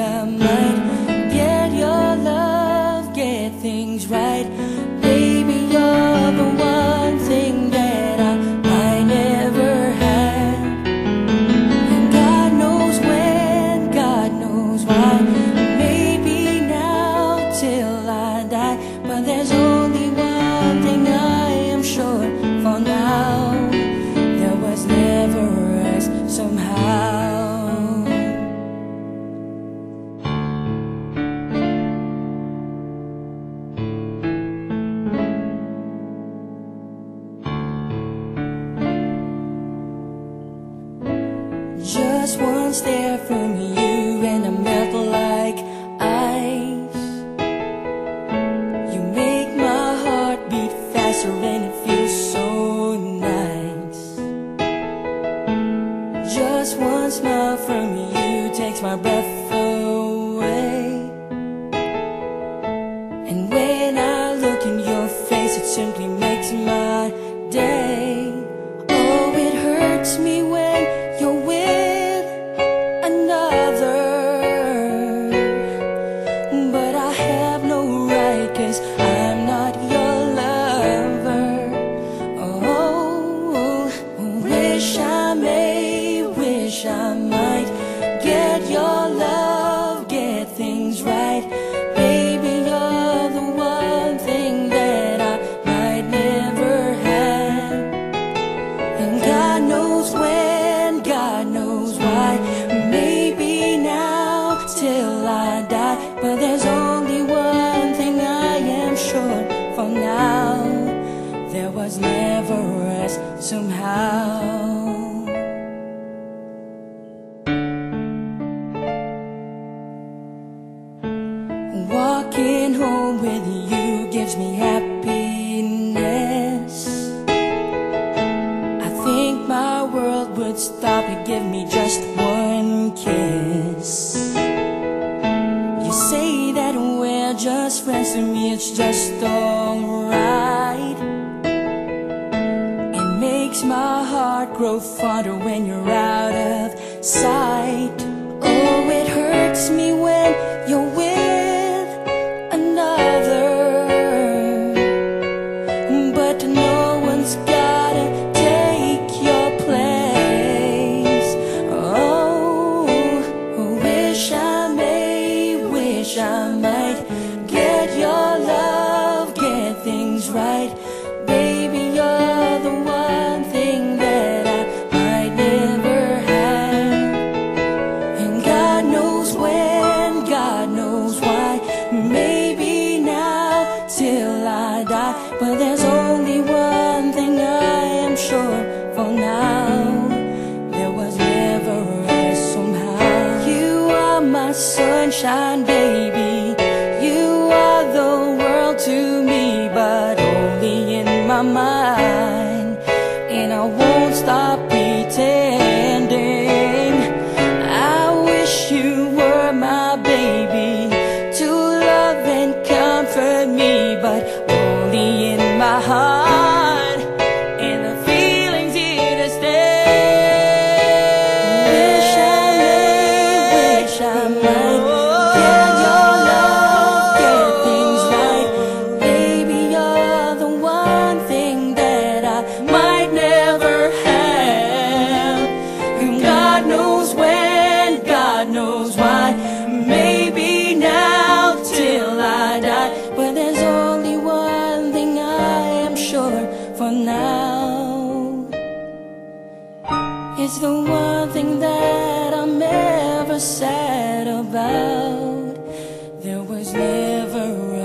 bersama stare from you and I melt like ice. You make my heart beat faster and it feels so nice. Just one smile from you takes my breath away. And when I look in your face it simply was never us somehow. Walking home with you gives me happiness. I think my world would stop and give me just one kiss. You say that we're just friends to me, it's just alright. grow fonder when you're out of sight. Oh, it hurts me for now there was never a somehow. You are my sunshine, baby. You are the world to me, but only in my mind. It's the one thing that I'm ever sad about. There was never